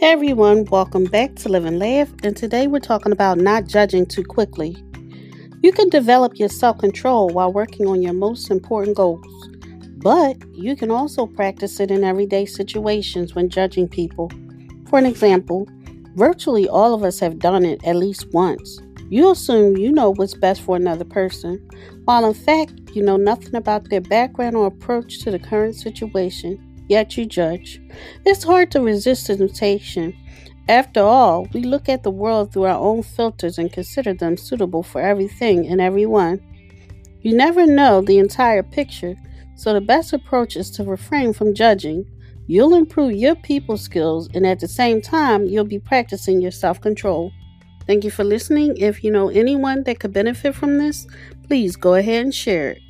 Hey everyone, welcome back to Live and Laugh, and today we're talking about not judging too quickly. You can develop your self control while working on your most important goals, but you can also practice it in everyday situations when judging people. For an example, virtually all of us have done it at least once. You assume you know what's best for another person, while in fact you know nothing about their background or approach to the current situation yet you judge. It's hard to resist temptation. After all, we look at the world through our own filters and consider them suitable for everything and everyone. You never know the entire picture, so the best approach is to refrain from judging. You'll improve your people skills, and at the same time, you'll be practicing your self control. Thank you for listening. If you know anyone that could benefit from this, please go ahead and share it.